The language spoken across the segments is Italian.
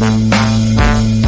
Mm-hmm.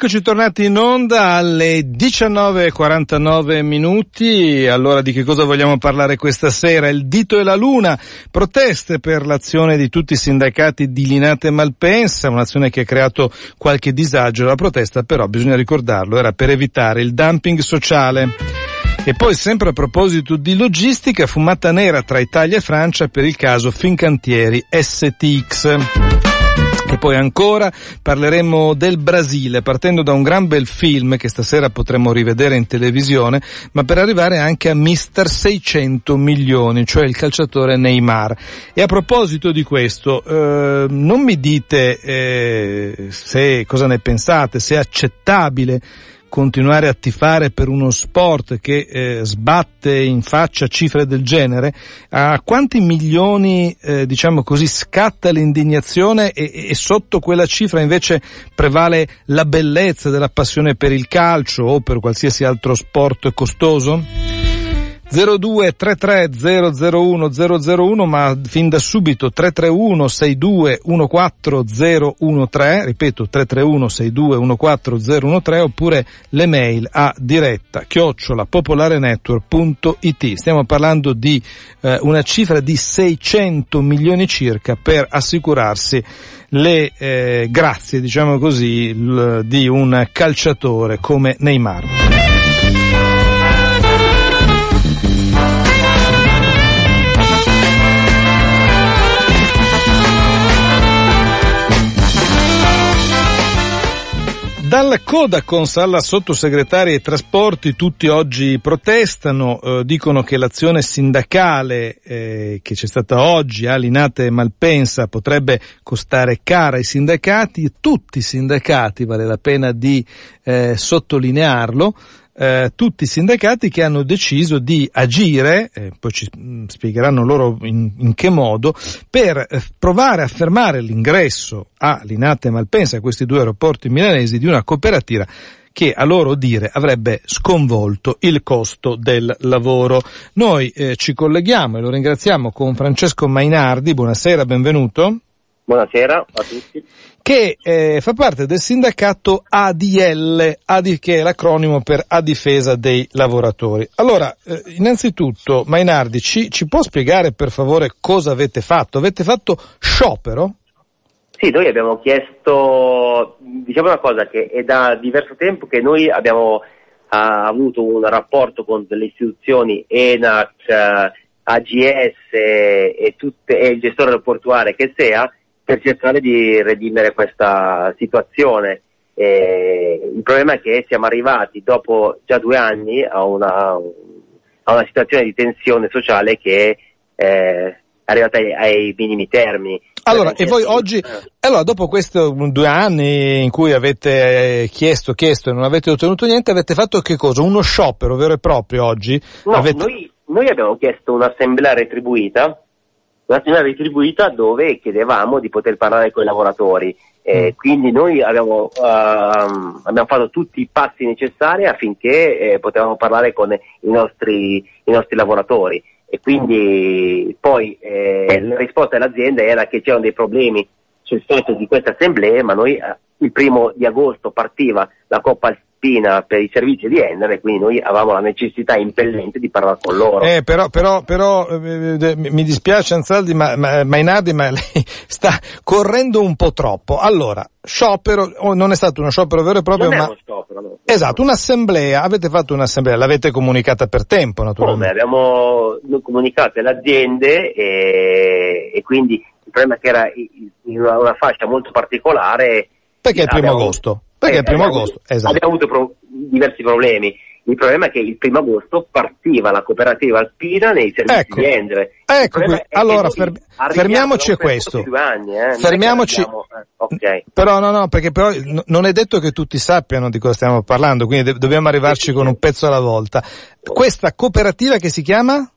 Eccoci tornati in onda alle 19.49 minuti. Allora di che cosa vogliamo parlare questa sera? Il dito e la luna, proteste per l'azione di tutti i sindacati di Linate Malpensa, un'azione che ha creato qualche disagio. La protesta però, bisogna ricordarlo, era per evitare il dumping sociale. E poi sempre a proposito di logistica, fumata nera tra Italia e Francia per il caso Fincantieri STX. E poi ancora parleremo del Brasile, partendo da un gran bel film che stasera potremo rivedere in televisione, ma per arrivare anche a Mister 600 milioni, cioè il calciatore Neymar. E a proposito di questo, eh, non mi dite eh, se cosa ne pensate, se è accettabile continuare a tifare per uno sport che eh, sbatte in faccia cifre del genere, a quanti milioni, eh, diciamo così, scatta l'indignazione e, e, sotto quella cifra invece prevale la bellezza della passione per il calcio o per qualsiasi altro sport costoso? 0233 001 001 ma fin da subito 331 62 14013 ripeto 331 62 14013 oppure le mail a diretta chiocciola popolarenetwork.it stiamo parlando di eh, una cifra di 600 milioni circa per assicurarsi le eh, grazie diciamo così l, di un calciatore come Neymar Dalla Codacons alla sottosegretaria ai trasporti tutti oggi protestano, eh, dicono che l'azione sindacale eh, che c'è stata oggi a Linate Malpensa potrebbe costare cara ai sindacati. E tutti i sindacati, vale la pena di eh, sottolinearlo, eh, tutti i sindacati che hanno deciso di agire, eh, poi ci mm, spiegheranno loro in, in che modo, per eh, provare a fermare l'ingresso a Linate e Malpensa, a questi due aeroporti milanesi, di una cooperativa che a loro dire avrebbe sconvolto il costo del lavoro. Noi eh, ci colleghiamo e lo ringraziamo con Francesco Mainardi, buonasera, benvenuto. Buonasera a tutti. Che eh, fa parte del sindacato ADL, AD, che è l'acronimo per A difesa dei lavoratori. Allora, eh, innanzitutto, Mainardi, ci, ci può spiegare per favore cosa avete fatto? Avete fatto sciopero? Sì, noi abbiamo chiesto, diciamo una cosa, che è da diverso tempo che noi abbiamo ha avuto un rapporto con delle istituzioni ENAC, eh, AGS e, tutte, e il gestore aeroportuale che sia per cercare di redimere questa situazione. Eh, il problema è che siamo arrivati dopo già due anni a una, a una situazione di tensione sociale che è eh, arrivata ai, ai minimi termini. Allora, e voi oggi, allora dopo questi due anni in cui avete chiesto, chiesto e non avete ottenuto niente, avete fatto che cosa? Uno sciopero vero e proprio oggi? No, avete... noi, noi abbiamo chiesto un'assemblea retribuita un'assemblea retribuita dove chiedevamo di poter parlare con i lavoratori. Eh, quindi noi abbiamo, uh, abbiamo, fatto tutti i passi necessari affinché eh, potevamo parlare con i nostri, i nostri lavoratori e quindi poi eh, la risposta dell'azienda era che c'erano dei problemi sul fatto di queste assemblee, ma noi eh, il primo di agosto partiva la Coppa Alpina per i servizi di Enner e quindi noi avevamo la necessità impellente di parlare con loro. Eh, però, però, però eh, mi dispiace Anzaldi, ma, ma Mainardi, ma lei sta correndo un po' troppo. Allora, sciopero, oh, non è stato uno sciopero vero e proprio, non ma... Sciopero, no. Esatto, un'assemblea, avete fatto un'assemblea, l'avete comunicata per tempo naturalmente. Come? Abbiamo comunicato alle aziende e, e quindi il problema è che era in una, una fascia molto particolare. Perché è il primo agosto? Perché eh, il primo agosto, esatto. Abbiamo avuto pro- diversi problemi. Il problema è che il primo agosto partiva la cooperativa alpina nei servizi ecco, di Endre. Ecco, qui. allora fer- fermiamoci a questo. Anni, eh? Fermiamoci. Abbiamo... Eh, okay. Però no, no, perché però n- non è detto che tutti sappiano di cosa stiamo parlando, quindi de- dobbiamo arrivarci con un pezzo alla volta. Questa cooperativa che si chiama?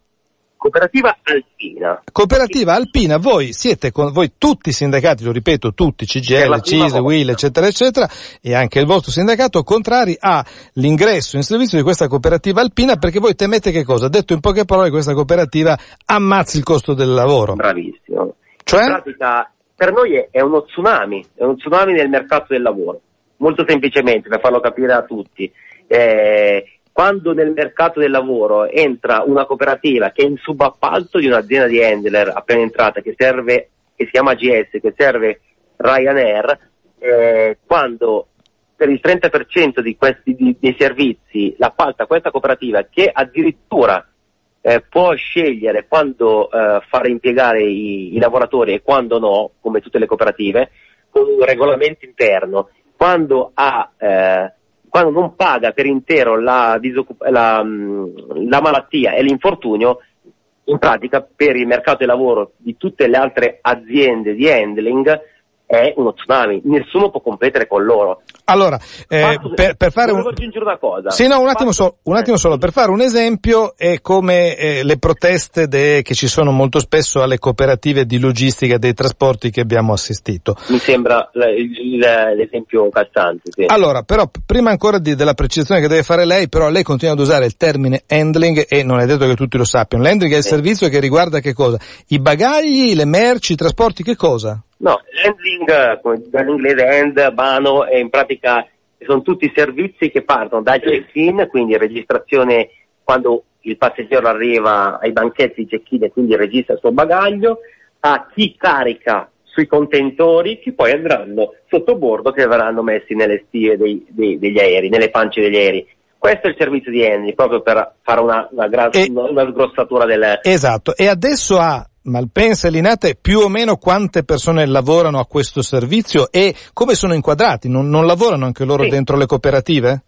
Cooperativa Alpina. Cooperativa Alpina, voi siete con voi tutti i sindacati, lo ripeto, tutti, CGL, CISE, WIL, eccetera, eccetera, e anche il vostro sindacato, contrari all'ingresso in servizio di questa cooperativa Alpina perché voi temete che cosa? Detto in poche parole, questa cooperativa ammazzi il costo del lavoro. Bravissimo. Cioè? In pratica, per noi è uno tsunami, è uno tsunami nel mercato del lavoro. Molto semplicemente, per farlo capire a tutti. Eh, quando nel mercato del lavoro entra una cooperativa che è in subappalto di un'azienda di handler appena entrata che serve, che si chiama GS, che serve Ryanair, eh, quando per il 30% di questi, di, dei servizi l'appalta questa cooperativa che addirittura eh, può scegliere quando eh, fare impiegare i, i, lavoratori e quando no, come tutte le cooperative, con un regolamento interno, quando ha eh, quando non paga per intero la, la, la malattia e l'infortunio, in pratica per il mercato del lavoro di tutte le altre aziende di handling è uno tsunami, nessuno può competere con loro. Allora, eh, per, per, fare un... aggiungere una cosa. Sì, no, un attimo, so, un attimo solo, per fare un esempio è come eh, le proteste de... che ci sono molto spesso alle cooperative di logistica dei trasporti che abbiamo assistito. Mi sembra l'esempio calzante. Sì. Allora, però, prima ancora di, della precisazione che deve fare lei, però lei continua ad usare il termine handling e non è detto che tutti lo sappiano. L'handling è il servizio che riguarda che cosa? I bagagli, le merci, i trasporti, che cosa? No, handling, come dall'inglese hand, mano, è in pratica sono tutti servizi che partono dal check-in, quindi registrazione quando il passeggero arriva ai banchetti di check-in e quindi registra il suo bagaglio, a chi carica sui contentori che poi andranno sotto bordo che verranno messi nelle stive dei, dei, degli aerei, nelle pance degli aerei. Questo è il servizio di Enni, proprio per fare una, una, gra- e, una sgrossatura del... Esatto, e adesso ha Malpensa e Linate più o meno quante persone lavorano a questo servizio e come sono inquadrati? Non, non lavorano anche loro sì. dentro le cooperative?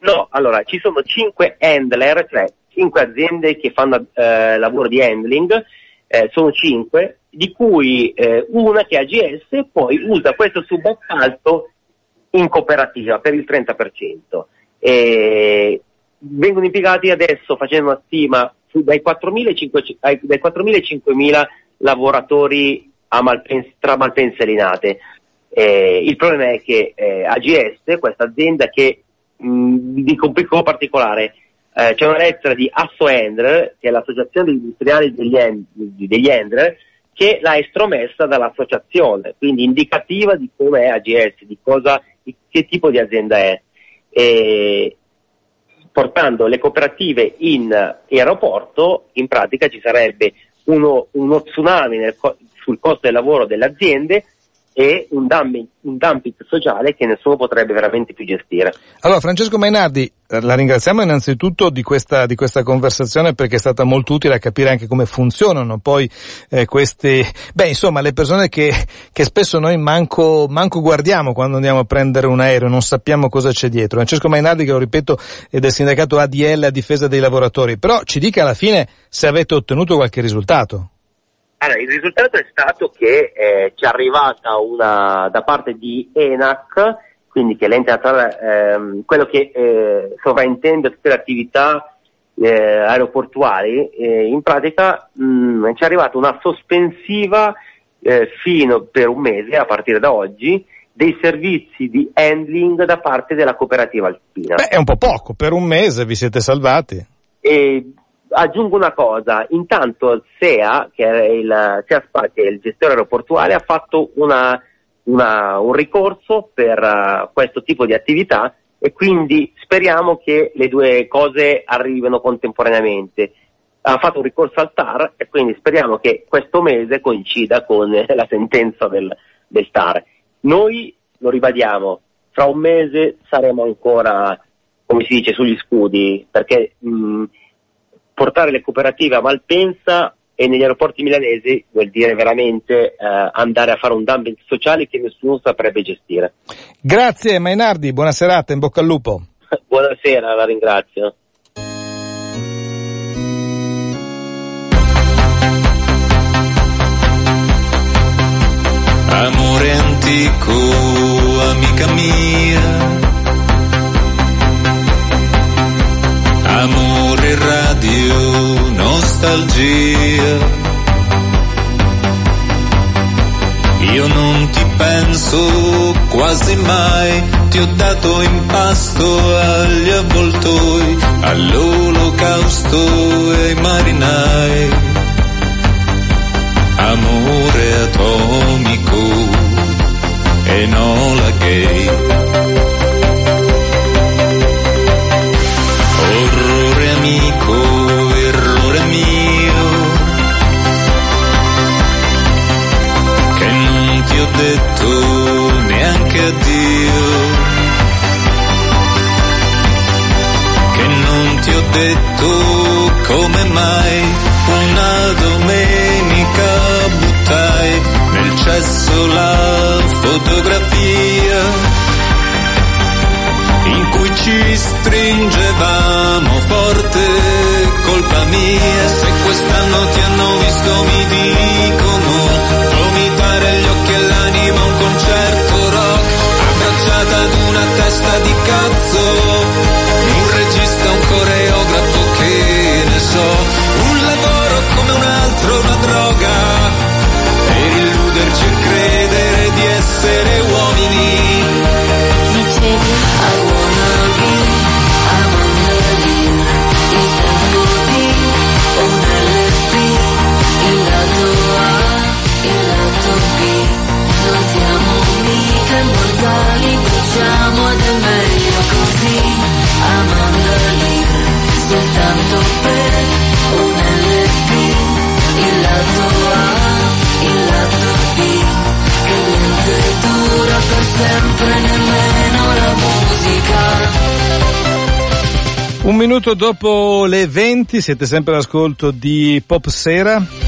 No, allora ci sono cinque handler, cioè cinque aziende che fanno eh, lavoro di handling, eh, sono cinque, di cui eh, una che è AGS poi usa questo subappalto in cooperativa per il 30%. E vengono impiegati adesso, facendo una stima, dai 4.000 ai 5.000 lavoratori Malpensa, tra Malpensa e Linate. Eh, il problema è che eh, AGS, questa azienda che mh, dico un piccolo particolare, eh, c'è una lettera di Assoendr, che è l'associazione industriale degli, end, degli Endr, che l'ha estromessa dall'associazione, quindi indicativa di come è AGS, di cosa, di che tipo di azienda è. E, portando le cooperative in aeroporto, in pratica ci sarebbe uno, uno tsunami nel, sul costo del lavoro delle aziende e un dumping, un dumping, sociale che nessuno potrebbe veramente più gestire. Allora Francesco Mainardi, eh, la ringraziamo innanzitutto di questa, di questa conversazione perché è stata molto utile a capire anche come funzionano poi eh, queste, beh insomma le persone che, che spesso noi manco, manco, guardiamo quando andiamo a prendere un aereo, non sappiamo cosa c'è dietro. Francesco Mainardi che lo ripeto è del sindacato ADL a difesa dei lavoratori, però ci dica alla fine se avete ottenuto qualche risultato. Allora, il risultato è stato che eh, ci è arrivata una da parte di ENAC, quindi che è l'ente nazionale, ehm, quello che eh, sovraintende tutte le attività eh, aeroportuali, eh, in pratica mh, mm, ci è arrivata una sospensiva eh, fino per un mese, a partire da oggi, dei servizi di handling da parte della cooperativa alpina. Beh, è un po' poco, per un mese vi siete salvati. E aggiungo una cosa, intanto SEA, che è il, SEA che è il gestore aeroportuale, ha fatto una, una, un ricorso per uh, questo tipo di attività e quindi speriamo che le due cose arrivino contemporaneamente. Ha fatto un ricorso al TAR e quindi speriamo che questo mese coincida con la sentenza del, del TAR. Noi lo ribadiamo, fra un mese saremo ancora, come si dice, sugli scudi, perché mh, portare le cooperative a Malpensa e negli aeroporti milanesi vuol dire veramente eh, andare a fare un dumping sociale che nessuno saprebbe gestire. Grazie Mainardi, buona serata, in bocca al lupo. Buonasera, la ringrazio. Amore antico, amica mia Amore radio, nostalgia. Io non ti penso quasi mai, ti ho dato in pasto agli avvoltoi, all'olocausto e ai marinai. Amore atomico e nola gay. Detto come mai una domenica buttai nel cesso la fotografia in cui ci stringevamo forte, colpa mia, se quest'anno ti hanno visto mi dicono, vomitare gli occhi e l'anima un concerto rock, abbracciata ad una testa di cazzo, come un altro, una droga, per illuderci e credere di essere uomini. mortali bruciamo ed è meglio così. Amando lire soltanto per sempre nemmeno la musica. Un minuto dopo le 20 siete sempre all'ascolto di Pop Sera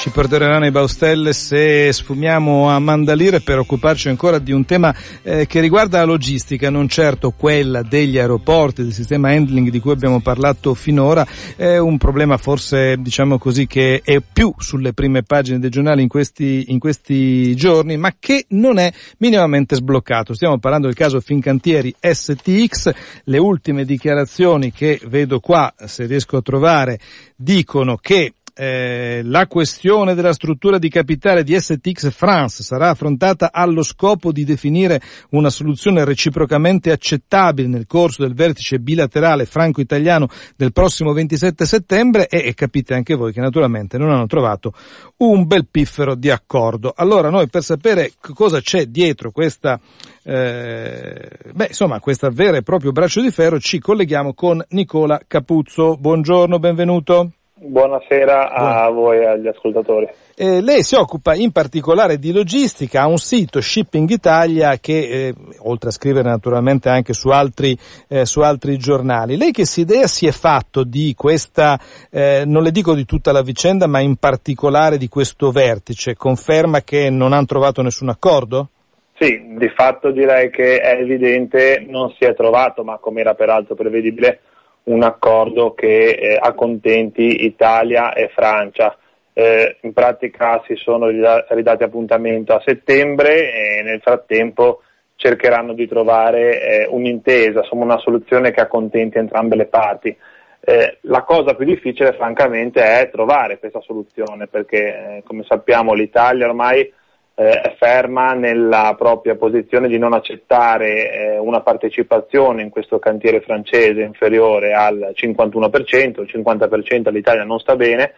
ci perdoneranno i Baustelle se sfumiamo a Mandalire per occuparci ancora di un tema eh, che riguarda la logistica, non certo quella degli aeroporti, del sistema handling di cui abbiamo parlato finora, è un problema forse diciamo così che è più sulle prime pagine dei giornali in questi, in questi giorni, ma che non è minimamente sbloccato. Stiamo parlando del caso Fincantieri STX, le ultime dichiarazioni che vedo qua, se riesco a trovare, dicono che eh, la questione della struttura di capitale di STX France sarà affrontata allo scopo di definire una soluzione reciprocamente accettabile nel corso del vertice bilaterale franco-italiano del prossimo 27 settembre e, e capite anche voi che naturalmente non hanno trovato un bel piffero di accordo. Allora noi per sapere cosa c'è dietro questa eh, beh, insomma, questo vero e proprio braccio di ferro ci colleghiamo con Nicola Capuzzo. Buongiorno, benvenuto. Buonasera a Buon... voi e agli ascoltatori. Eh, lei si occupa in particolare di logistica, ha un sito Shipping Italia che, eh, oltre a scrivere naturalmente anche su altri, eh, su altri giornali, lei che idea si è fatto di questa, eh, non le dico di tutta la vicenda, ma in particolare di questo vertice? Conferma che non hanno trovato nessun accordo? Sì, di fatto direi che è evidente, non si è trovato, ma come era peraltro prevedibile, un accordo che eh, accontenti Italia e Francia. Eh, in pratica si sono ridati appuntamento a settembre e nel frattempo cercheranno di trovare eh, un'intesa, insomma una soluzione che accontenti entrambe le parti. Eh, la cosa più difficile francamente è trovare questa soluzione perché eh, come sappiamo l'Italia ormai eh, ferma nella propria posizione di non accettare eh, una partecipazione in questo cantiere francese inferiore al 51%, il 50% all'Italia non sta bene,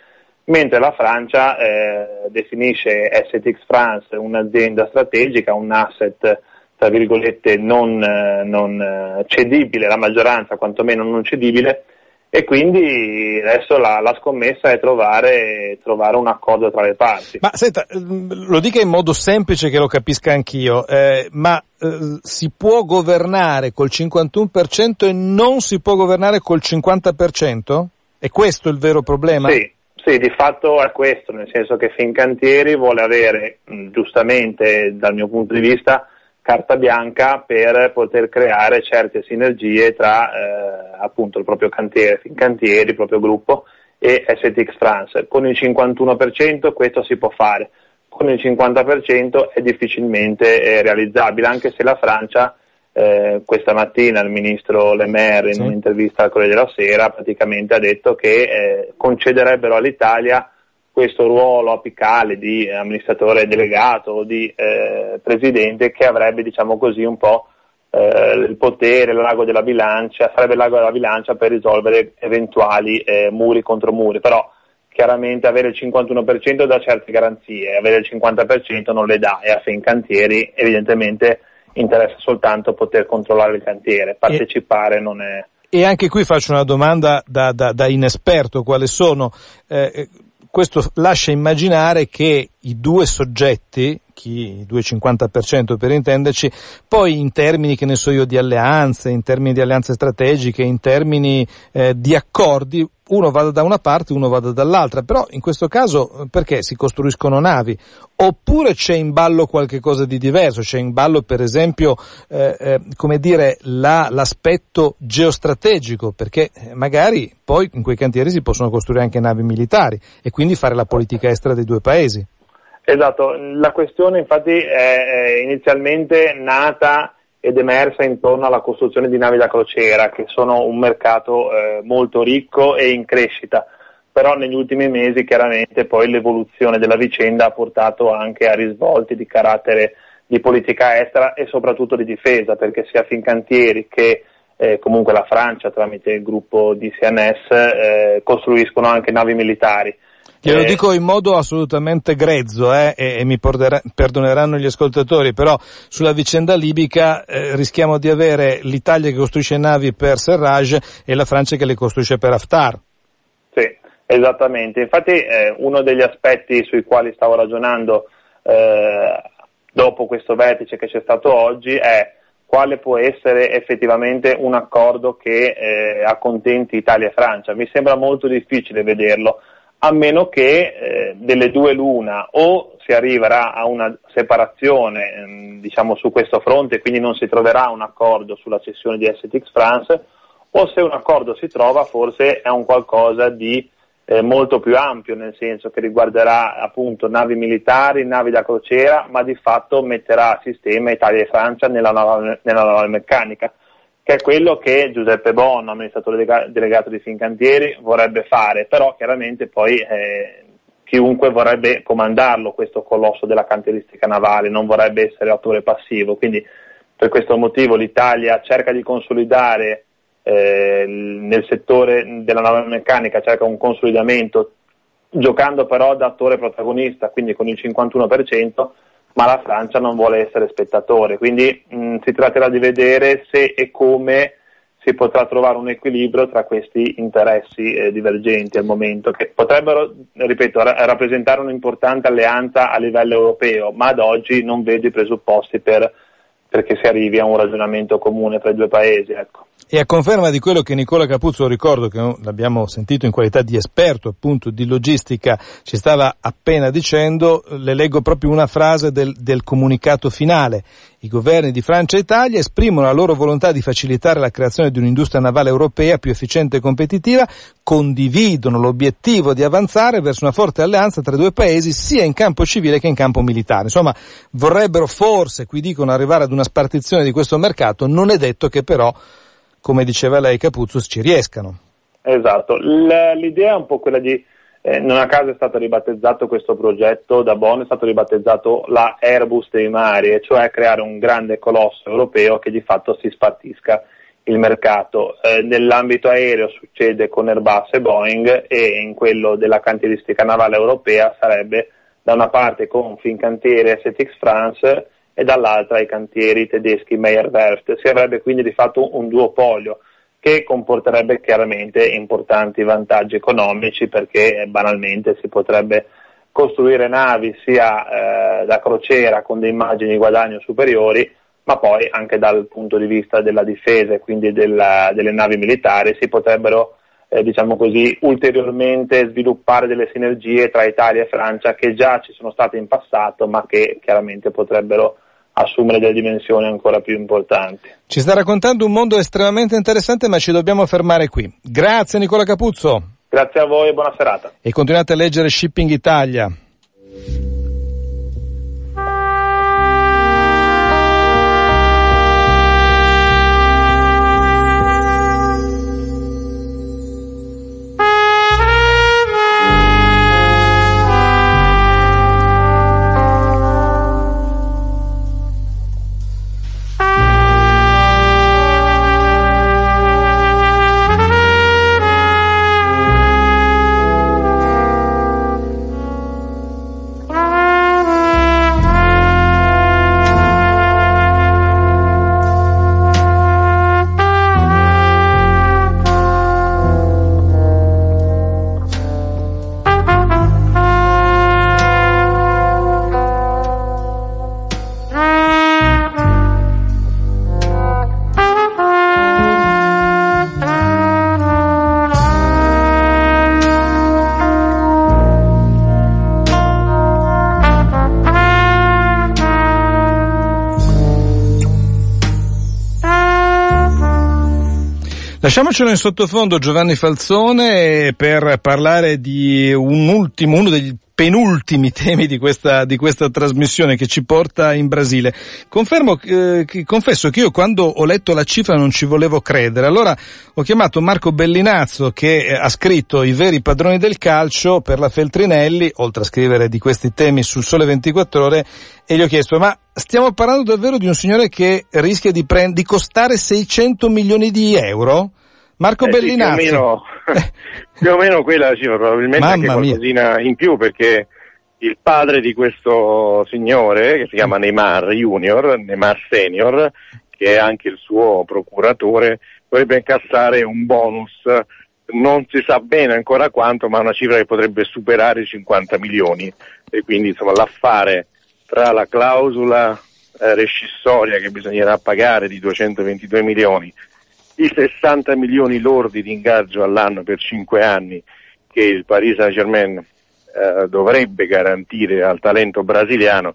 mentre la Francia eh, definisce STX France un'azienda strategica, un asset tra virgolette non, eh, non cedibile, la maggioranza quantomeno non cedibile, e quindi adesso la, la scommessa è trovare, trovare, un accordo tra le parti. Ma senta, mm, lo dica in modo semplice che lo capisca anch'io, eh, ma eh, si può governare col 51% e non si può governare col 50%? È questo il vero problema? Sì, sì, di fatto è questo, nel senso che Fincantieri vuole avere, giustamente dal mio punto di vista, carta bianca per poter creare certe sinergie tra eh, appunto il proprio cantiere, Fincantieri, il proprio gruppo e STX France. Con il 51% questo si può fare, con il 50% è difficilmente eh, realizzabile, anche se la Francia eh, questa mattina il ministro Le Maire in un'intervista al Corriere della Sera praticamente ha detto che eh, concederebbero all'Italia questo ruolo apicale di amministratore delegato o di eh, presidente che avrebbe diciamo così un po' eh, il potere, l'ago della bilancia, sarebbe l'ago della bilancia per risolvere eventuali eh, muri contro muri, però chiaramente avere il 51% dà certe garanzie, avere il 50% non le dà e a Fincantieri evidentemente interessa soltanto poter controllare il cantiere, partecipare non è... E anche qui faccio una domanda da, da, da inesperto, quali sono? Eh, questo lascia immaginare che i due soggetti, chi, il 2,50% per intenderci, poi in termini, che ne so io, di alleanze, in termini di alleanze strategiche, in termini eh, di accordi, uno vada da una parte, uno vada dall'altra, però in questo caso perché si costruiscono navi? Oppure c'è in ballo qualche di diverso, c'è in ballo per esempio, eh, eh, come dire, la, l'aspetto geostrategico, perché magari poi in quei cantieri si possono costruire anche navi militari e quindi fare la politica estera dei due paesi. Esatto, la questione infatti è inizialmente nata ed emersa intorno alla costruzione di navi da crociera, che sono un mercato eh, molto ricco e in crescita, però negli ultimi mesi chiaramente poi l'evoluzione della vicenda ha portato anche a risvolti di carattere di politica estera e soprattutto di difesa, perché sia Fincantieri che eh, comunque la Francia tramite il gruppo di CNS eh, costruiscono anche navi militari. Glielo eh, dico in modo assolutamente grezzo eh, e, e, mi perdoneranno gli ascoltatori, però sulla vicenda libica eh, rischiamo di avere l'Italia che costruisce navi per Serraj e la Francia che le costruisce per Haftar. Sì, esattamente. Infatti eh, uno degli aspetti sui quali stavo ragionando eh, dopo questo vertice che c'è stato oggi è quale può essere effettivamente un accordo che eh, accontenti Italia e Francia. Mi sembra molto difficile vederlo a meno che eh, delle due l'una o si arriverà a una separazione ehm, diciamo su questo fronte quindi non si troverà un accordo sulla cessione di STX France o se un accordo si trova forse è un qualcosa di eh, molto più ampio nel senso che riguarderà appunto navi militari, navi da crociera ma di fatto metterà a sistema Italia e Francia nella nave meccanica che è quello che Giuseppe Bono, amministratore delegato di Fincantieri, vorrebbe fare, però chiaramente poi eh, chiunque vorrebbe comandarlo questo colosso della cantieristica navale, non vorrebbe essere attore passivo, quindi per questo motivo l'Italia cerca di consolidare eh, nel settore della nave meccanica, cerca un consolidamento giocando però da attore protagonista, quindi con il 51%, ma la Francia non vuole essere spettatore, quindi mh, mm, si tratterà di vedere se e come si potrà trovare un equilibrio tra questi interessi eh, divergenti al momento, che potrebbero, ripeto, ra- rappresentare un'importante alleanza a livello europeo, ma ad oggi non vedo i presupposti per, perché si arrivi a un ragionamento comune tra i due paesi. Ecco. E a conferma di quello che Nicola Capuzzo, ricordo che l'abbiamo sentito in qualità di esperto appunto di logistica, ci stava appena dicendo, le leggo proprio una frase del, del comunicato finale. I governi di Francia e Italia esprimono la loro volontà di facilitare la creazione di un'industria navale europea più efficiente e competitiva, condividono l'obiettivo di avanzare verso una forte alleanza tra i due paesi sia in campo civile che in campo militare. Insomma, vorrebbero forse, qui dicono, arrivare ad una spartizione di questo mercato, non è detto che però come diceva lei Capuzzo, ci riescano. Esatto, l'idea è un po' quella di, eh, non a caso è stato ribattezzato questo progetto da Bonn, è stato ribattezzato la Airbus dei mari, cioè creare un grande colosso europeo che di fatto si spartisca il mercato. Eh, nell'ambito aereo succede con Airbus e Boeing e in quello della cantieristica navale europea sarebbe da una parte con Fincantieri e STX France e dall'altra i cantieri tedeschi Meyer Werft. Si avrebbe quindi di fatto un duopolio che comporterebbe chiaramente importanti vantaggi economici perché eh, banalmente si potrebbe costruire navi sia eh, da crociera con dei margini di guadagno superiori, ma poi anche dal punto di vista della difesa e quindi della, delle navi militari si potrebbero eh, diciamo così, ulteriormente sviluppare delle sinergie tra Italia e Francia che già ci sono state in passato ma che chiaramente potrebbero assumere delle dimensioni ancora più importanti. Ci sta raccontando un mondo estremamente interessante ma ci dobbiamo fermare qui. Grazie Nicola Capuzzo. Grazie a voi e buona serata. E continuate a leggere Shipping Italia. Lasciamocelo in sottofondo Giovanni Falzone per parlare di un ultimo, uno degli penultimi temi di questa, di questa trasmissione che ci porta in Brasile. Confermo, eh, confesso che io quando ho letto la cifra non ci volevo credere. Allora ho chiamato Marco Bellinazzo che eh, ha scritto I veri padroni del calcio per la Feltrinelli, oltre a scrivere di questi temi sul Sole 24 ore, e gli ho chiesto ma stiamo parlando davvero di un signore che rischia di, prend- di costare 600 milioni di euro? Marco eh Bellinazzo. Sì, più, o meno, più o meno quella la cifra, probabilmente Mamma anche qualcosina mia. in più perché il padre di questo signore, che si chiama Neymar Junior, Neymar Senior, che è anche il suo procuratore, dovrebbe incassare un bonus, non si sa bene ancora quanto, ma una cifra che potrebbe superare i 50 milioni. E quindi insomma l'affare tra la clausola eh, rescissoria che bisognerà pagare di 222 milioni i 60 milioni lordi di ingaggio all'anno per 5 anni che il Paris Saint-Germain eh, dovrebbe garantire al talento brasiliano,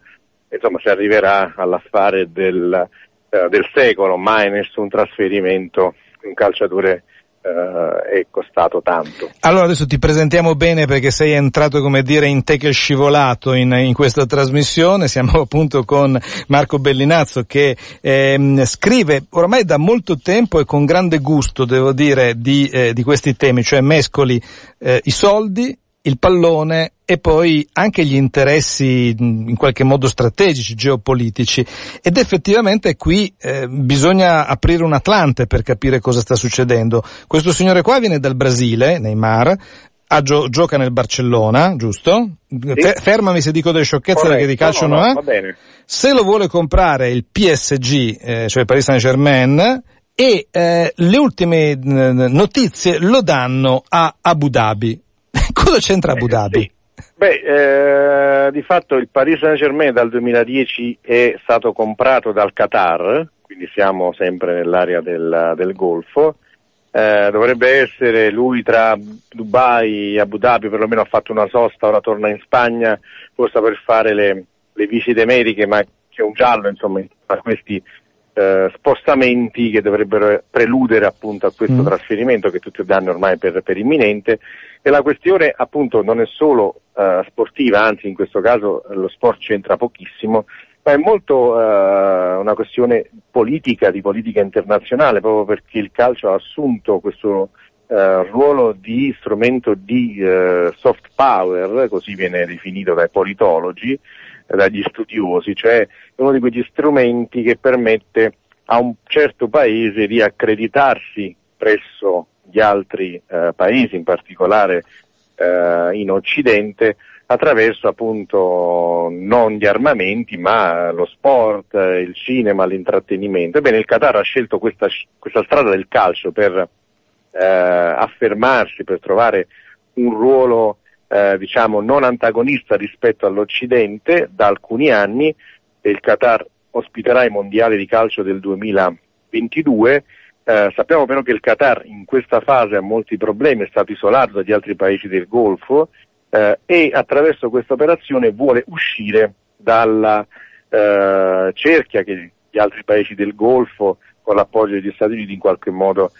insomma si arriverà all'affare del, eh, del secolo, mai nessun trasferimento, un calciatore eh, è costato tanto. Allora adesso ti presentiamo bene perché sei entrato come dire in teche scivolato in, in questa trasmissione, siamo appunto con Marco Bellinazzo che ehm, scrive ormai da molto tempo e con grande gusto devo dire di, eh, di questi temi, cioè mescoli eh, i soldi, il pallone e poi anche gli interessi in qualche modo strategici, geopolitici. Ed effettivamente qui eh, bisogna aprire un Atlante per capire cosa sta succedendo. Questo signore qua viene dal Brasile, Neymar, gio- gioca nel Barcellona, giusto? Sì. Fermami se dico delle sciocchezze Corretto. perché di calcio no, non no, è. Se lo vuole comprare il PSG, eh, cioè il Paris Saint Germain, e eh, le ultime eh, notizie lo danno a Abu Dhabi. Cosa c'entra Abu Dhabi? Sì. Beh, eh, di fatto il Paris Saint Germain dal 2010 è stato comprato dal Qatar, quindi siamo sempre nell'area del, del Golfo. Eh, dovrebbe essere lui tra Dubai e Abu Dhabi, perlomeno ha fatto una sosta, ora torna in Spagna, forse per fare le, le visite mediche, ma c'è un giallo insomma a questi eh, spostamenti che dovrebbero preludere appunto a questo Mm. trasferimento che tutti danno ormai per, per imminente e la questione appunto non è solo eh, sportiva, anzi in questo caso lo sport c'entra pochissimo, ma è molto eh, una questione politica, di politica internazionale, proprio perché il calcio ha assunto questo eh, ruolo di strumento di eh, soft power, così viene definito dai politologi, dagli studiosi, cioè uno di quegli strumenti che permette a un certo paese di accreditarsi presso gli altri eh, paesi, in particolare eh, in Occidente, attraverso appunto non gli armamenti ma lo sport, il cinema, l'intrattenimento. Ebbene il Qatar ha scelto questa, questa strada del calcio per eh, affermarsi, per trovare un ruolo eh, diciamo non antagonista rispetto all'Occidente da alcuni anni il Qatar ospiterà i mondiali di calcio del 2022. Eh, sappiamo però che il Qatar in questa fase ha molti problemi, è stato isolato dagli altri paesi del Golfo eh, e attraverso questa operazione vuole uscire dalla eh, cerchia che gli altri paesi del Golfo con l'appoggio degli Stati Uniti in qualche modo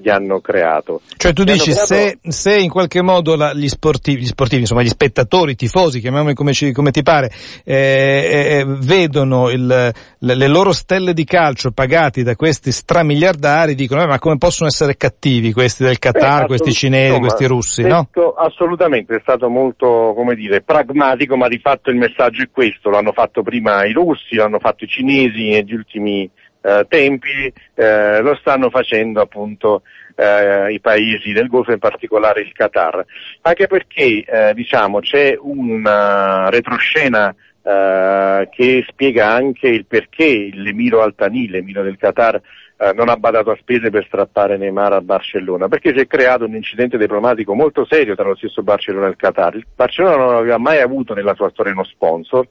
gli hanno creato. Cioè tu Gli dici creato- se, se in qualche modo la- gli, sportivi, gli sportivi, insomma gli spettatori, i tifosi, chiamiamoli come, ci- come ti pare, eh, eh, vedono il- le, le loro stelle di calcio pagati da questi stramiliardari, dicono "Eh, ma come possono essere cattivi questi del Qatar, Eh, questi cinesi, insomma, questi russi, no? Assolutamente, è stato molto, come dire, pragmatico, ma di fatto il messaggio è questo, l'hanno fatto prima i russi, l'hanno fatto i cinesi negli ultimi eh, tempi, eh, lo stanno facendo appunto eh, i paesi del Golfo, in particolare il Qatar. Anche perché, eh, diciamo, c'è una retroscena eh, che spiega anche il perché l'emiro Altani, l'emiro del Qatar, eh, non ha badato a spese per strappare Neymar a Barcellona, perché si è creato un incidente diplomatico molto serio tra lo stesso Barcellona e il Qatar. Il Barcellona non aveva mai avuto nella sua storia uno sponsor.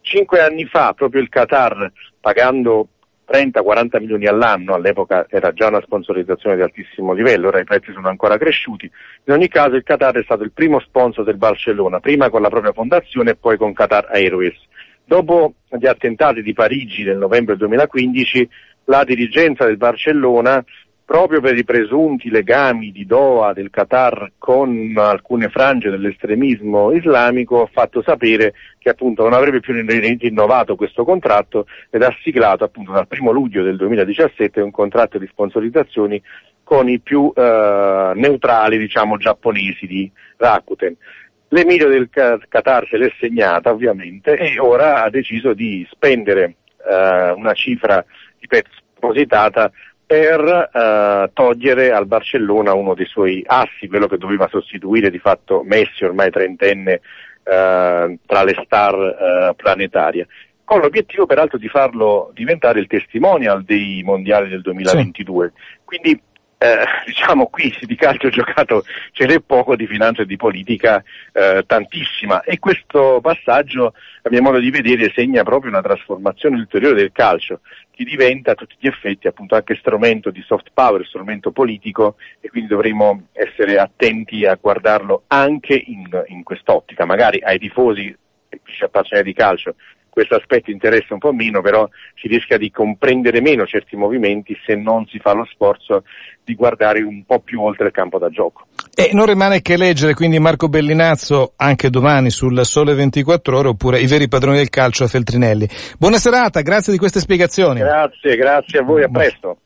Cinque anni fa proprio il Qatar, pagando 30-40 milioni all'anno, all'epoca era già una sponsorizzazione di altissimo livello, ora i prezzi sono ancora cresciuti. In ogni caso il Qatar è stato il primo sponsor del Barcellona, prima con la propria fondazione e poi con Qatar Airways. Dopo gli attentati di Parigi del novembre 2015, la dirigenza del Barcellona, proprio per i presunti legami di Doha del Qatar con alcune frange dell'estremismo islamico, ha fatto sapere che appunto non avrebbe più rinnovato questo contratto ed ha siglato appunto dal primo luglio del 2017 un contratto di sponsorizzazioni con i più eh, neutrali, diciamo, giapponesi di Rakuten. L'Emilio del Qatar se l'è segnata ovviamente e ora ha deciso di spendere eh, una cifra, ripeto, spropositata per eh, togliere al Barcellona uno dei suoi assi, quello che doveva sostituire di fatto Messi, ormai trentenne, eh, tra le star eh, planetarie, con l'obiettivo peraltro di farlo diventare il testimonial dei mondiali del 2022. Quindi eh, diciamo qui di calcio giocato ce n'è poco, di finanza e di politica eh, tantissima. E questo passaggio a mio modo di vedere segna proprio una trasformazione ulteriore del calcio che diventa a tutti gli effetti appunto anche strumento di soft power, strumento politico e quindi dovremo essere attenti a guardarlo anche in, in quest'ottica, magari ai tifosi semplici appassionati di calcio questo aspetto interessa un po' meno, però si rischia di comprendere meno certi movimenti se non si fa lo sforzo di guardare un po' più oltre il campo da gioco. E non rimane che leggere quindi Marco Bellinazzo anche domani sul Sole 24 Ore oppure I veri padroni del calcio a Feltrinelli. Buona serata, grazie di queste spiegazioni. Grazie, grazie a voi, a presto.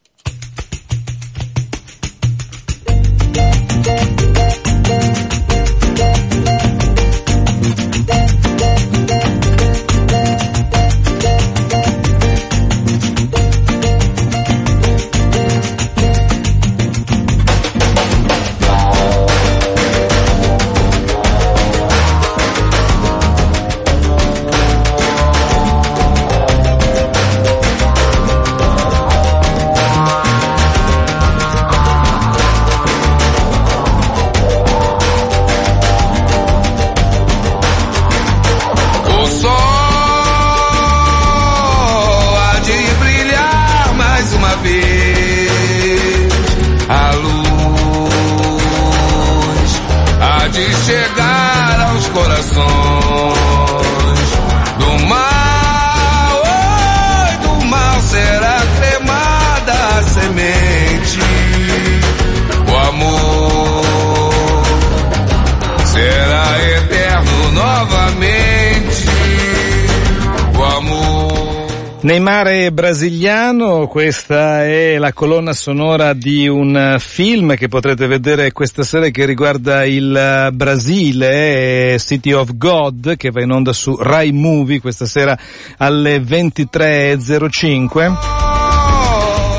Neymar brasiliano, questa è la colonna sonora di un film che potrete vedere questa sera che riguarda il Brasile, City of God, che va in onda su Rai Movie questa sera alle 23.05.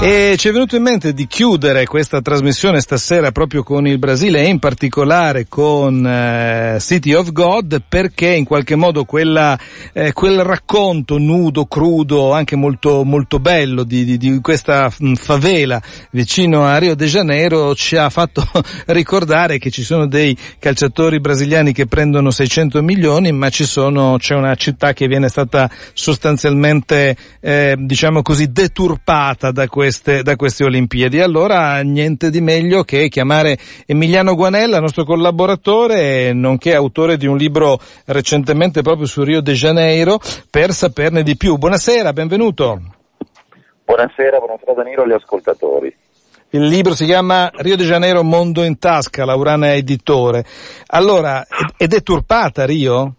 E ci è venuto in mente di chiudere questa trasmissione stasera proprio con il Brasile e in particolare con eh, City of God perché in qualche modo quella, eh, quel racconto nudo, crudo, anche molto, molto bello di, di, di questa mh, favela vicino a Rio de Janeiro ci ha fatto ricordare che ci sono dei calciatori brasiliani che prendono 600 milioni ma ci sono, c'è una città che viene stata sostanzialmente eh, diciamo così deturpata da questo queste, da queste Olimpiadi. Allora niente di meglio che chiamare Emiliano Guanella, nostro collaboratore, nonché autore di un libro recentemente proprio su Rio de Janeiro, per saperne di più. Buonasera, benvenuto. Buonasera, buonasera Danilo agli ascoltatori. Il libro si chiama Rio de Janeiro Mondo in tasca, Laurana Editore. Allora, è deturpata Rio?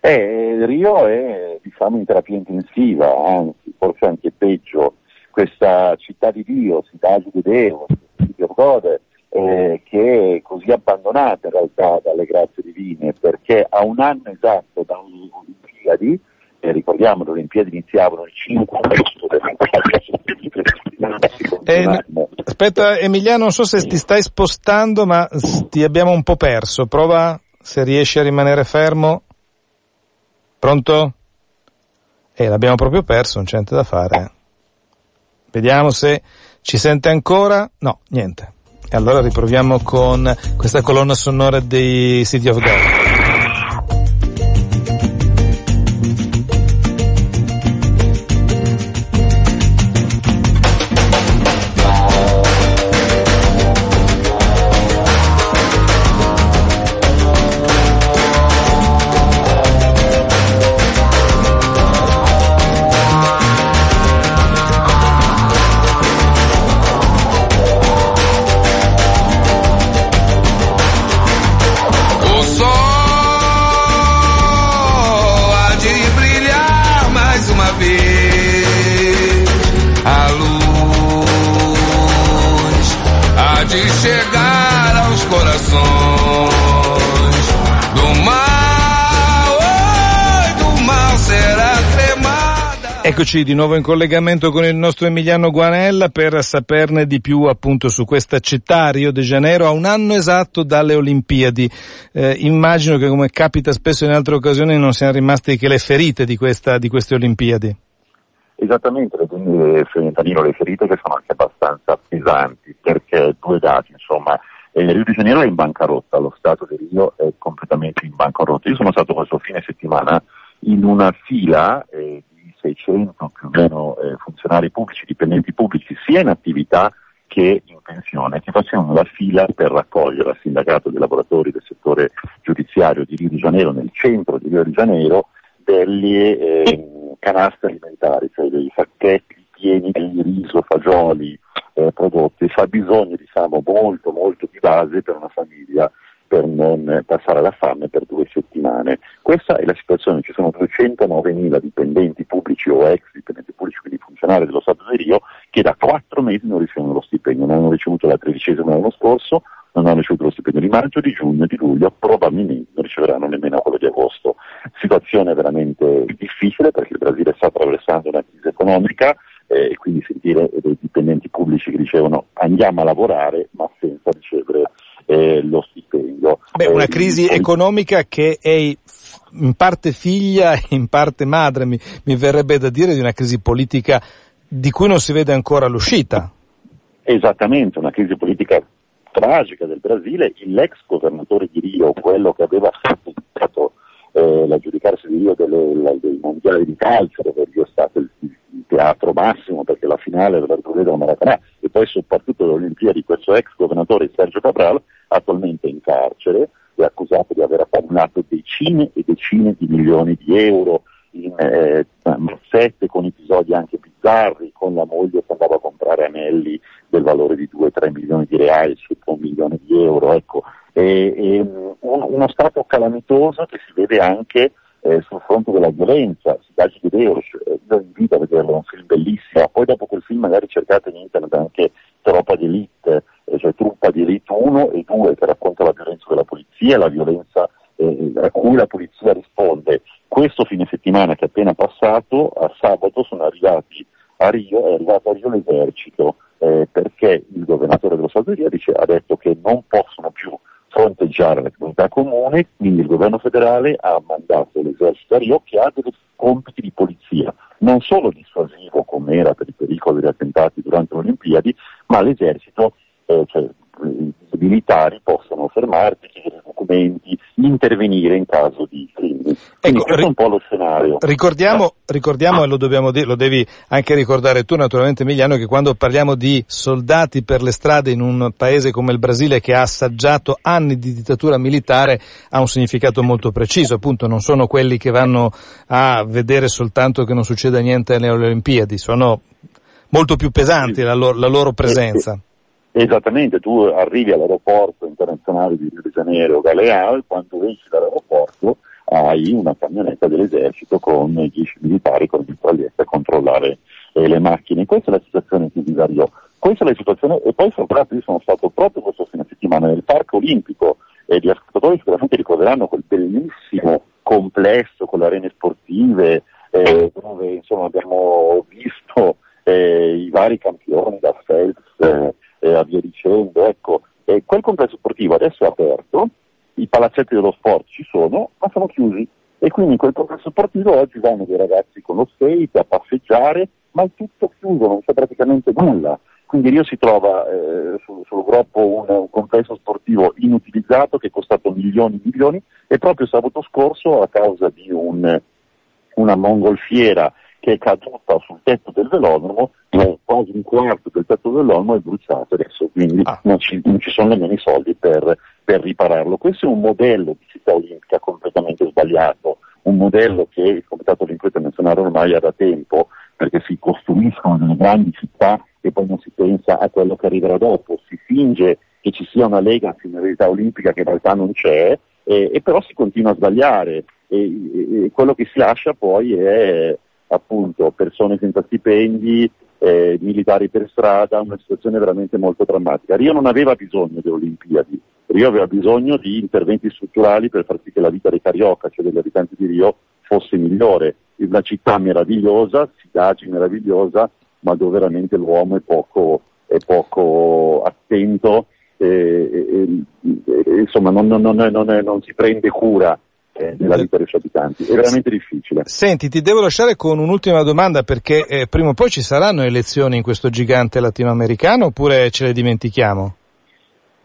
Eh, Rio è diciamo in terapia intensiva, anzi forse anche peggio questa città di Dio, Cidade di Deo, di Gode, eh, che è così abbandonata in realtà dalle grazie divine perché a un anno esatto dalle Olimpiadi, eh, ricordiamo le Olimpiadi iniziavano il 5 agosto eh, aspetta Emiliano, non so se ti stai spostando ma ti abbiamo un po' perso, prova se riesci a rimanere fermo. Pronto? Eh, l'abbiamo proprio perso, non c'è niente da fare. Vediamo se ci sente ancora. No, niente. E allora riproviamo con questa colonna sonora dei City of God. Eccoci di nuovo in collegamento con il nostro Emiliano Guanella per saperne di più appunto su questa città, Rio de Janeiro, a un anno esatto dalle Olimpiadi. Eh, immagino che come capita spesso in altre occasioni non siano rimaste che le ferite di, questa, di queste Olimpiadi. Esattamente, quindi Danilo, le ferite che sono anche abbastanza pesanti perché due dati, insomma, eh, Rio de Janeiro è in bancarotta, lo Stato di Rio è completamente in bancarotta. Io sono stato questo fine settimana in una fila eh, 600 più o meno eh, funzionari pubblici, dipendenti pubblici, sia in attività che in pensione, che facevano la fila per raccogliere al sindacato dei lavoratori del settore giudiziario di Rio de Janeiro, nel centro di Rio de Janeiro, delle eh, canastre alimentari, cioè dei sacchetti pieni di riso, fagioli, eh, prodotti, fabbisogni diciamo molto molto di base per una famiglia per non passare alla fame per due settimane. Questa è la situazione, ci sono 209.000 dipendenti pubblici o ex dipendenti pubblici, quindi funzionari dello Stato di Rio, che da quattro mesi non ricevono lo stipendio, non hanno ricevuto la tredicesima l'anno scorso, non hanno ricevuto lo stipendio di maggio, di giugno, di luglio, probabilmente non riceveranno nemmeno quello di agosto. Situazione veramente difficile perché il Brasile sta attraversando una crisi economica eh, e quindi sentire dei dipendenti pubblici che dicevono andiamo a lavorare ma senza ricevere eh, lo stipendio. Beh, una eh, crisi poi... economica che è in parte figlia e in parte madre, mi, mi verrebbe da dire, di una crisi politica di cui non si vede ancora l'uscita. Esattamente, una crisi politica tragica del Brasile, l'ex governatore di Rio, quello che aveva fatto eh, l'aggiudicarsi di Rio delle, la, dei mondiali di calcio, dove Rio è stato il, il teatro massimo perché la finale della della Maracanã e poi soprattutto le Olimpiadi, questo ex governatore Sergio Cabral, attualmente in carcere, è accusato di aver accumulato decine e decine di milioni di euro in eh, con episodi anche bizzarri, con la moglie che andava a comprare anelli del valore di 2-3 milioni di reali, circa un milione di euro, ecco. E, e, un, uno stato calamitoso che si vede anche eh, sul fronte della violenza, Sidagi di Deus, io invito a vederlo, è un film bellissimo, poi dopo quel film magari cercate in internet anche Troppa di Truppa di Elite 1 e 2 che racconta la violenza della polizia la violenza eh, a cui la polizia risponde. Questo fine settimana che è appena passato, a sabato sono arrivati a Rio, è arrivato a Rio l'esercito eh, perché il governatore dello Stato di Rio ha detto che non possono più fronteggiare la comunità comune, quindi il governo federale ha mandato l'esercito a Rio che ha dei compiti di polizia, non solo dissuasivo come era per i pericoli degli attentati durante le Olimpiadi, ma l'esercito, eh, cioè militari possono fermarsi, chiedere documenti, intervenire in caso di crimini. Quindi Ecco, questo è un po' lo scenario. Ricordiamo, ricordiamo e lo dobbiamo dire, lo devi anche ricordare tu naturalmente Emiliano, che quando parliamo di soldati per le strade in un paese come il Brasile che ha assaggiato anni di dittatura militare ha un significato molto preciso, appunto non sono quelli che vanno a vedere soltanto che non succeda niente alle Olimpiadi, sono molto più pesanti la loro, la loro presenza. Esattamente, tu arrivi all'aeroporto internazionale di Rio de Janeiro Galeao quando esci dall'aeroporto hai una camionetta dell'esercito con 10 militari con mitragliette a controllare eh, le macchine. Questa è la situazione che Rio. Questa è la situazione, e poi l'altro io sono stato proprio questo fine settimana nel parco olimpico e gli ascoltatori sicuramente ricorderanno quel bellissimo complesso con le arene sportive eh, dove insomma abbiamo visto eh, i vari campioni da Phelps eh, via dicendo. Ecco, eh, quel complesso sportivo adesso è aperto, i palazzetti dello sport ci sono, ma sono chiusi. E quindi in quel complesso sportivo oggi vanno dei ragazzi con lo skate a passeggiare, ma è tutto chiuso, non c'è praticamente nulla. Quindi Rio si trova eh, sul, sul groppo un, un complesso sportivo inutilizzato che è costato milioni e milioni e proprio sabato scorso a causa di un, una mongolfiera che è caduta sul tetto del velodromo, quasi un quarto del tetto del velodromo è bruciato adesso, quindi Ah. non, ci, non ci sono nemmeno i soldi per, per ripararlo. Questo è un modello di città olimpica completamente sbagliato, un modello che il Comitato Olimpico Internazionale ormai ha da tempo, perché si costruiscono delle grandi città e poi non si pensa a quello che arriverà dopo, si finge che ci sia una lega in verità olimpica che in realtà non c'è, eh, e però si continua a sbagliare e, e- e quello che si lascia poi è appunto persone senza stipendi, eh, militari per strada, una situazione veramente molto drammatica. Rio non aveva bisogno delle Olimpiadi, Rio aveva bisogno di interventi strutturali per far sì che la vita dei carioca, cioè degli abitanti di Rio, fosse migliore. Una città meravigliosa, Sidagi meravigliosa, ma dove veramente l'uomo è poco, è poco attento e, e- e- insomma non, non- non non si prende cura eh, della vita dei suoi abitanti. È veramente difficile. Senti, ti devo lasciare con un'ultima domanda perché eh, prima o poi ci saranno elezioni in questo gigante latinoamericano oppure ce le dimentichiamo?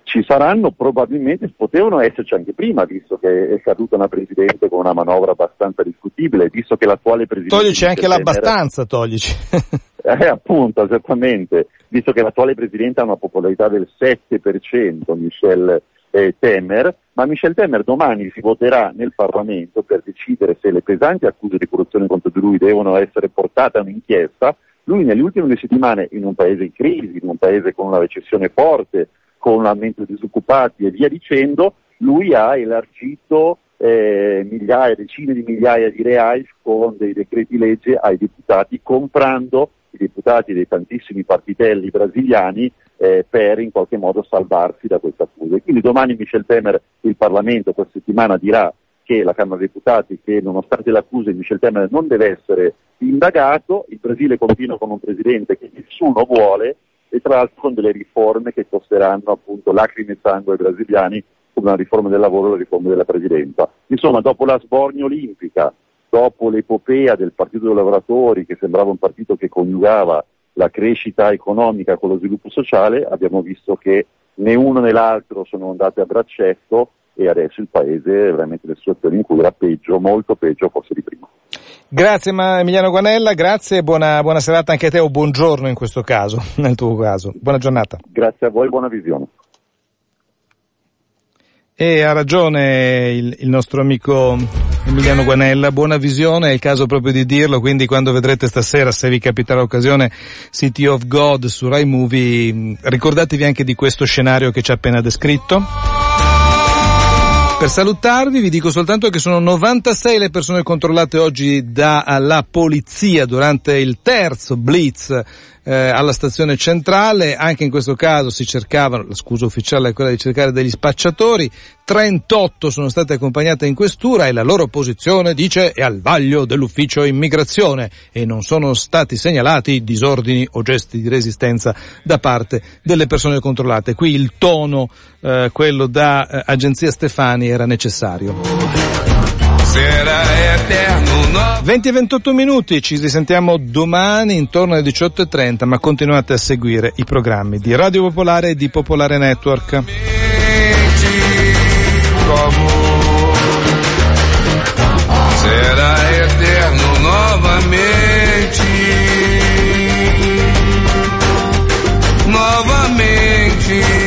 Ci saranno probabilmente, potevano esserci anche prima, visto che è caduta una presidente con una manovra abbastanza discutibile, visto che l'attuale presidente... Toglici anche Temer- l'abbastanza, toglici. Eh, appunto, esattamente, visto che l'attuale presidente ha una popolarità del 7%, Michel eh, Temer, ma Michel Temer domani si voterà nel Parlamento per decidere se le pesanti accuse di corruzione contro di lui devono essere portate a un'inchiesta. Lui nelle ultime due settimane, in un paese in crisi, in un paese con una recessione forte, con un aumento di disoccupati e via dicendo, lui ha elargito eh, migliaia, decine di migliaia di reais con dei decreti legge ai deputati, comprando i deputati dei tantissimi partitelli brasiliani eh, per in qualche modo salvarsi da questa accusa. Quindi domani Michel Temer, il Parlamento questa settimana dirà che la Camera dei Deputati, che nonostante le accuse di Michel Temer non deve essere indagato, il Brasile continua con un presidente che nessuno vuole e tra l'altro con delle riforme che costeranno appunto lacrime e sangue ai brasiliani come la riforma del lavoro e la riforma della presidenza. Insomma, dopo la sbornia olimpica, dopo l'epopea del Partito dei Lavoratori, che sembrava un partito che coniugava la crescita economica con lo sviluppo sociale, abbiamo visto che né uno né l'altro sono andati a braccetto e adesso il paese è veramente nella situazione in cui era peggio, molto peggio forse di prima. Grazie Emiliano Guanella, grazie e buona, buona serata anche a te o buongiorno in questo caso, nel tuo caso. Buona giornata. Grazie a voi, buona visione. E ha ragione il, il nostro amico Emiliano Guanella, buona visione, è il caso proprio di dirlo, quindi quando vedrete stasera, se vi capiterà l'occasione, City of God su Rai Movie, ricordatevi anche di questo scenario che ci ha appena descritto. Per salutarvi vi dico soltanto che sono 96 le persone controllate oggi dalla polizia durante il terzo blitz eh, alla stazione centrale, anche in questo caso si cercavano, la scusa ufficiale è quella di cercare degli spacciatori, 38 sono state accompagnate in questura e la loro posizione dice è al vaglio dell'ufficio immigrazione e non sono stati segnalati disordini o gesti di resistenza da parte delle persone controllate. Qui il tono, eh, quello da eh, agenzia Stefani era necessario. 20 e 28 minuti, ci risentiamo domani intorno alle 18.30, ma continuate a seguire i programmi di Radio Popolare e di Popolare Network. Será eterno novamente. Novamente.